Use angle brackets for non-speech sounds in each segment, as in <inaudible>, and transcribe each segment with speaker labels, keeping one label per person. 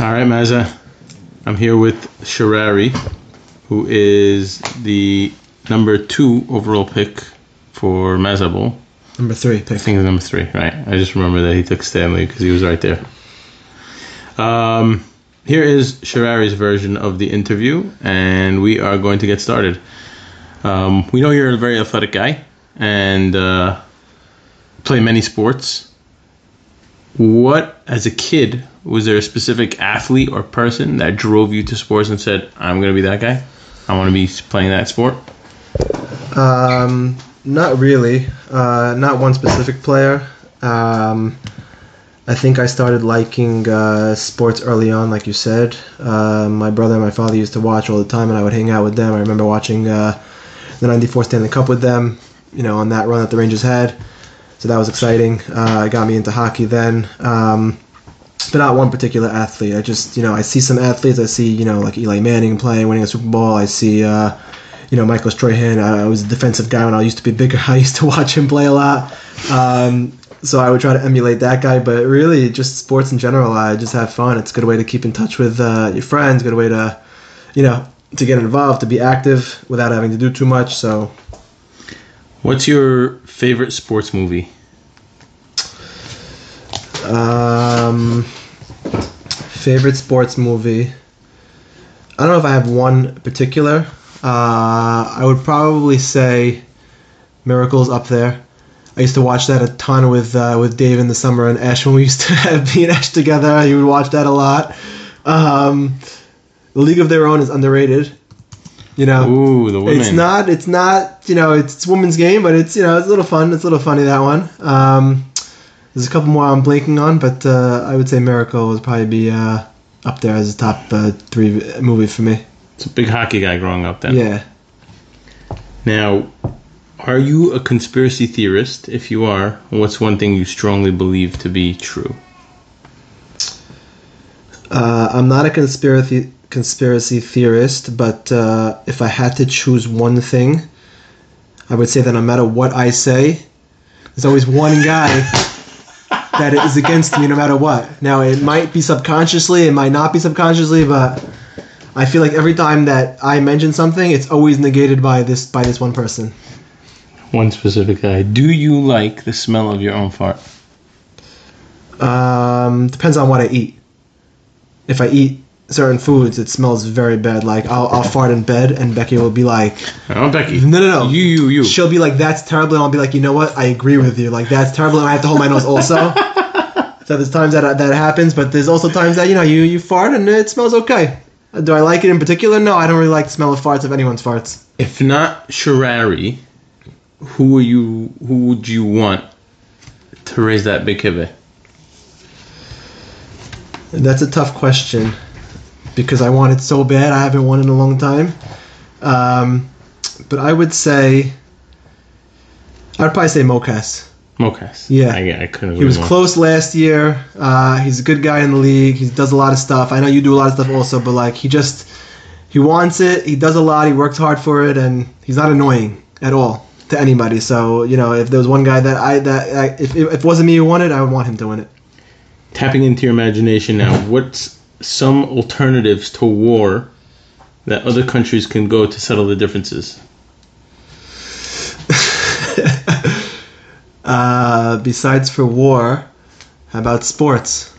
Speaker 1: All right, Mazza. I'm here with Sharari, who is the number two overall pick for Mazza Bowl.
Speaker 2: Number three
Speaker 1: I think it's number three, right? I just remember that he took Stanley because he was right there. Um, here is Sharari's version of the interview, and we are going to get started. Um, we know you're a very athletic guy and uh, play many sports. What, as a kid, was there a specific athlete or person that drove you to sports and said, "I'm going to be that guy. I want to be playing that sport"?
Speaker 2: Um, not really. Uh, not one specific player. Um, I think I started liking uh, sports early on, like you said. Uh, my brother and my father used to watch all the time, and I would hang out with them. I remember watching uh, the '94 Stanley Cup with them. You know, on that run that the Rangers had. So that was exciting. Uh, it got me into hockey then. Um, but not one particular athlete. I just, you know, I see some athletes. I see, you know, like Eli Manning playing, winning a Super Bowl. I see, uh, you know, Michael Strahan. I, was a defensive guy when I used to be bigger. <laughs> I used to watch him play a lot. Um, so I would try to emulate that guy. But really, just sports in general, I just have fun. It's a good way to keep in touch with uh, your friends. Good way to, you know, to get involved, to be active without having to do too much. So
Speaker 1: What's your favorite sports movie?
Speaker 2: Um, favorite sports movie. I don't know if I have one particular. Uh, I would probably say Miracles up there. I used to watch that a ton with uh, with Dave in the summer and Ash when we used to <laughs> have be and Ash together. He would watch that a lot. Um, League of Their Own is underrated. You know,
Speaker 1: Ooh, the women.
Speaker 2: it's not. It's not. You know, it's, it's women's game, but it's you know, it's a little fun. It's a little funny that one. Um, there's a couple more I'm blanking on, but uh, I would say Miracle would probably be uh, up there as a top uh, three movie for me.
Speaker 1: It's a big hockey guy growing up then.
Speaker 2: Yeah.
Speaker 1: Now, are you a conspiracy theorist? If you are, what's one thing you strongly believe to be true?
Speaker 2: Uh, I'm not a conspiracy conspiracy theorist, but uh, if I had to choose one thing, I would say that no matter what I say, there's always one guy that is against me no matter what. Now it might be subconsciously, it might not be subconsciously, but I feel like every time that I mention something, it's always negated by this by this one person.
Speaker 1: One specific guy. Do you like the smell of your own fart?
Speaker 2: Um, depends on what I eat. If I eat certain foods, it smells very bad. Like I'll, I'll fart in bed, and Becky will be like,
Speaker 1: Oh, Becky.
Speaker 2: No, no, no.
Speaker 1: You, you, you.
Speaker 2: she'll be like, "That's terrible," and I'll be like, "You know what? I agree with you. Like that's terrible." And I have to hold my nose also. <laughs> so there's times that that happens, but there's also times that you know you you fart and it smells okay. Do I like it in particular? No, I don't really like the smell of farts of anyone's farts.
Speaker 1: If not Sharari, who are you? Who would you want to raise that big kibbe?
Speaker 2: That's a tough question because I want it so bad. I haven't won in a long time. Um, but I would say, I'd probably say Mocas.
Speaker 1: Mocas.
Speaker 2: Yeah.
Speaker 1: I, I couldn't.
Speaker 2: He was
Speaker 1: more.
Speaker 2: close last year. Uh, he's a good guy in the league. He does a lot of stuff. I know you do a lot of stuff also, but like he just he wants it. He does a lot. He works hard for it, and he's not annoying at all to anybody. So you know, if there was one guy that I that I, if, if it wasn't me who won it, I would want him to win it.
Speaker 1: Tapping into your imagination now, what's some alternatives to war that other countries can go to settle the differences? <laughs>
Speaker 2: Uh, besides for war, how about sports?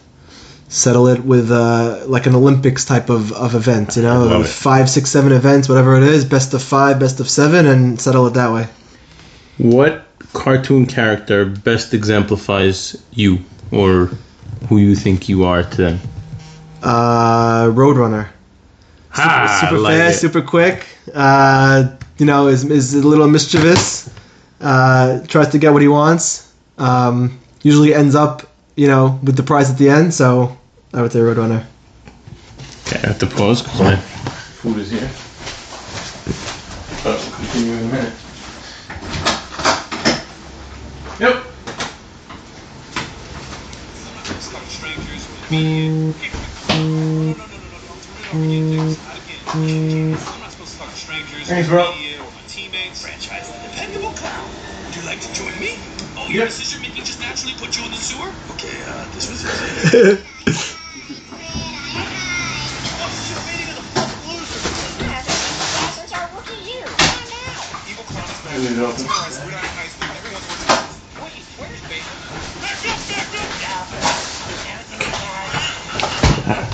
Speaker 2: Settle it with uh, like an Olympics type of, of event, you know, five, six, seven events, whatever it is, best of five, best of seven, and settle it that way.
Speaker 1: What cartoon character best exemplifies you or who you think you are to them?
Speaker 2: Uh, Roadrunner.
Speaker 1: Ha,
Speaker 2: super
Speaker 1: like
Speaker 2: fast,
Speaker 1: it.
Speaker 2: super quick. Uh, you know, is, is a little mischievous. Uh, tries to get what he wants. Um, usually ends up, you know, with the prize at the end. So I would say Roadrunner.
Speaker 1: Okay, I have to pause because my food is here. But we'll continue in a minute. Yep.
Speaker 3: Thanks,
Speaker 1: bro.
Speaker 3: Franchise the dependable clown. Would you like to join me? Oh, your
Speaker 1: yep.
Speaker 3: decision making just naturally put you in the sewer? Okay, uh, this was
Speaker 1: it.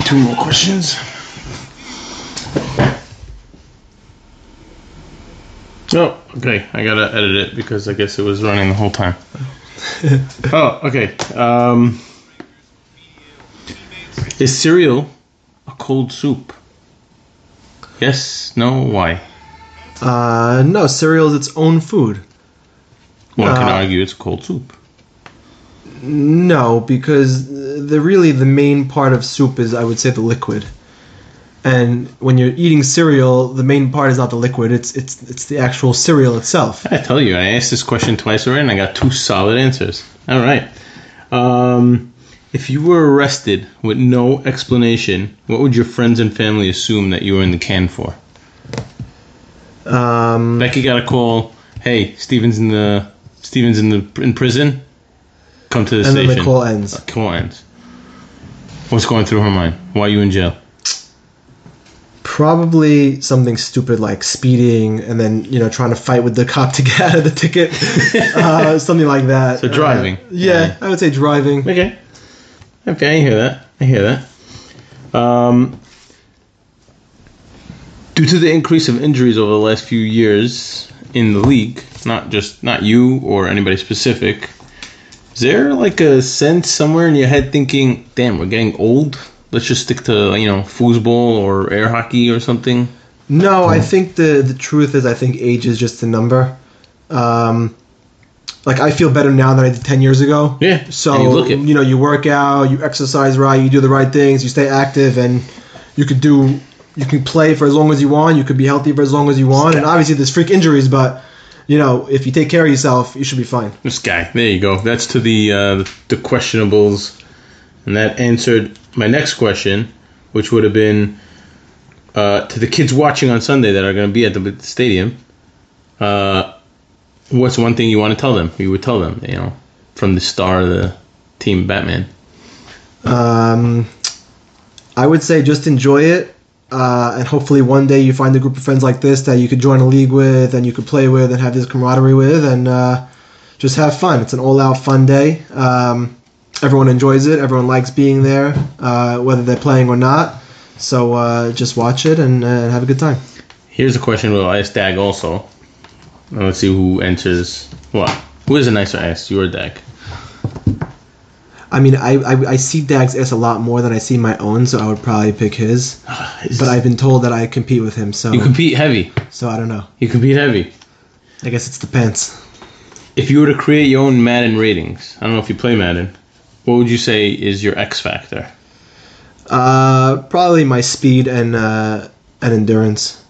Speaker 1: Two more questions. Oh, okay. I gotta edit it because I guess it was running the whole time. <laughs> oh, okay. Um, is cereal a cold soup? Yes, no, why?
Speaker 2: Uh, no, cereal is its own food.
Speaker 1: One can
Speaker 2: Uh,
Speaker 1: argue it's a cold soup.
Speaker 2: No, because the really the main part of soup is I would say the liquid. And when you're eating cereal, the main part is not the liquid; it's it's it's the actual cereal itself.
Speaker 1: I tell you, I asked this question twice already and I got two solid answers. All right. Um, if you were arrested with no explanation, what would your friends and family assume that you were in the can for?
Speaker 2: Um,
Speaker 1: Becky got a call. Hey, Steven's in the Steven's in the in prison. Come to the station.
Speaker 2: and then the call ends.
Speaker 1: Call ends. What's going through her mind? Why are you in jail?
Speaker 2: Probably something stupid like speeding, and then you know trying to fight with the cop to get out of the ticket, <laughs> uh, something like that.
Speaker 1: So driving.
Speaker 2: Uh, yeah, I would say driving.
Speaker 1: Okay. Okay, I hear that. I hear that. Um, due to the increase of injuries over the last few years in the league, not just not you or anybody specific, is there like a sense somewhere in your head thinking, "Damn, we're getting old. Let's just stick to you know foosball or air hockey or something."
Speaker 2: No, I think the the truth is I think age is just a number. Um, like I feel better now than I did ten years ago.
Speaker 1: Yeah.
Speaker 2: So
Speaker 1: you
Speaker 2: you know, you work out, you exercise right, you do the right things, you stay active, and you could do, you can play for as long as you want, you could be healthy for as long as you want, and obviously there's freak injuries, but you know, if you take care of yourself, you should be fine.
Speaker 1: This guy. There you go. That's to the uh, the questionables, and that answered my next question, which would have been uh, to the kids watching on Sunday that are going to be at the stadium. Uh, what's one thing you want to tell them? You would tell them, you know, from the star of the team, Batman.
Speaker 2: Um, I would say just enjoy it. Uh, and hopefully one day you find a group of friends like this that you could join a league with and you could play with and have this camaraderie with and uh, just have fun. It's an all-out fun day. Um, everyone enjoys it. Everyone likes being there, uh, whether they're playing or not. So uh, just watch it and, uh, have a good time.
Speaker 1: Here's a question we'll ask Dag also. Let's see who answers. Well, who is a nicer ass, you or Dag?
Speaker 2: I mean, I, I, I see Dag's ass a lot more than I see my own, so I would probably pick his. <sighs> But I've been told that I compete with him, so
Speaker 1: you compete heavy.
Speaker 2: so I don't know.
Speaker 1: You compete heavy.
Speaker 2: I guess it's the pants.
Speaker 1: If you were to create your own Madden ratings, I don't know if you play Madden, what would you say is your X factor?
Speaker 2: Uh, probably my speed and uh, and endurance.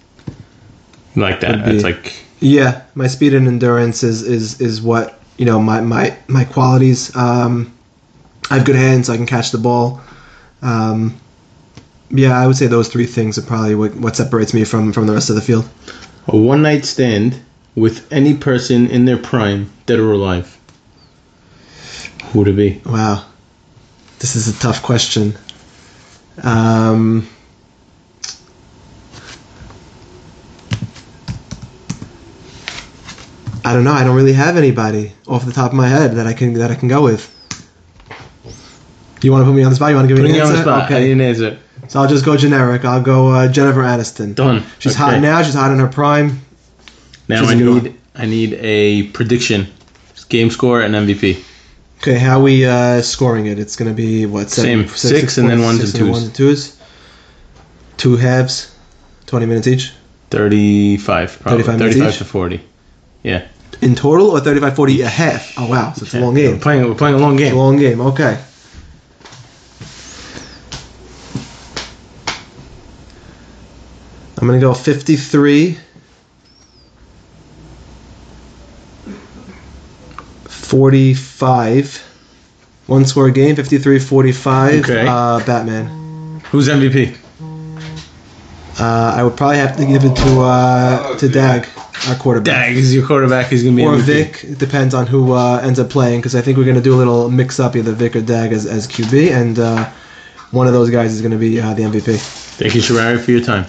Speaker 1: Like that.
Speaker 2: Be-
Speaker 1: It's like
Speaker 2: Yeah, my speed and endurance is is, is what you know my my my qualities. Um, I have good hands. I can catch the ball. Um, yeah, I would say those three things are probably what, what separates me from from the rest of the field.
Speaker 1: a one night stand with any person in their prime, dead or alive. Who would it be?
Speaker 2: Wow, this is a tough question. Um, I don't know. I don't really have anybody off the top of my head that I can that I can go with. You want to put me on the spot? You want to give me
Speaker 1: Putting
Speaker 2: an
Speaker 1: you on
Speaker 2: answer?
Speaker 1: the spot. I
Speaker 2: Okay.
Speaker 1: didn't answer.
Speaker 2: So I'll just go generic. I'll go uh, Jennifer Aniston.
Speaker 1: Done.
Speaker 2: She's
Speaker 1: Okay.
Speaker 2: hot now. She's hot in her prime.
Speaker 1: Now
Speaker 2: She's
Speaker 1: I need. I need a prediction, game score and MVP.
Speaker 2: Okay, how are we uh, scoring it? It's gonna be what?
Speaker 1: Same. Six and then ones
Speaker 2: six
Speaker 1: and twos.
Speaker 2: ones and twos. Two halves, twenty minutes each.
Speaker 1: Thirty-five. Probably.
Speaker 2: 35
Speaker 1: Thirty-five
Speaker 2: each?
Speaker 1: to forty. Yeah.
Speaker 2: In total, or 35 40 a half? Oh, wow. So it's a long
Speaker 1: We're
Speaker 2: game.
Speaker 1: playing. We're playing a long
Speaker 2: It's a
Speaker 1: game.
Speaker 2: long game. Okay. I'm going to go 53. 45. One score game, 53 45.
Speaker 1: Okay.
Speaker 2: Uh, Batman.
Speaker 1: Who's MVP?
Speaker 2: Uh, I would probably have to give it to uh, to Dag, our quarterback.
Speaker 1: Dag is your quarterback. He's gonna be
Speaker 2: Or
Speaker 1: MVP.
Speaker 2: Vic. It depends on who uh, ends up playing because I think we're going to do a little mix up either Vic or Dag as, as QB, and uh, one of those guys is going to be uh, the MVP.
Speaker 1: Thank you, Sharari, for your time.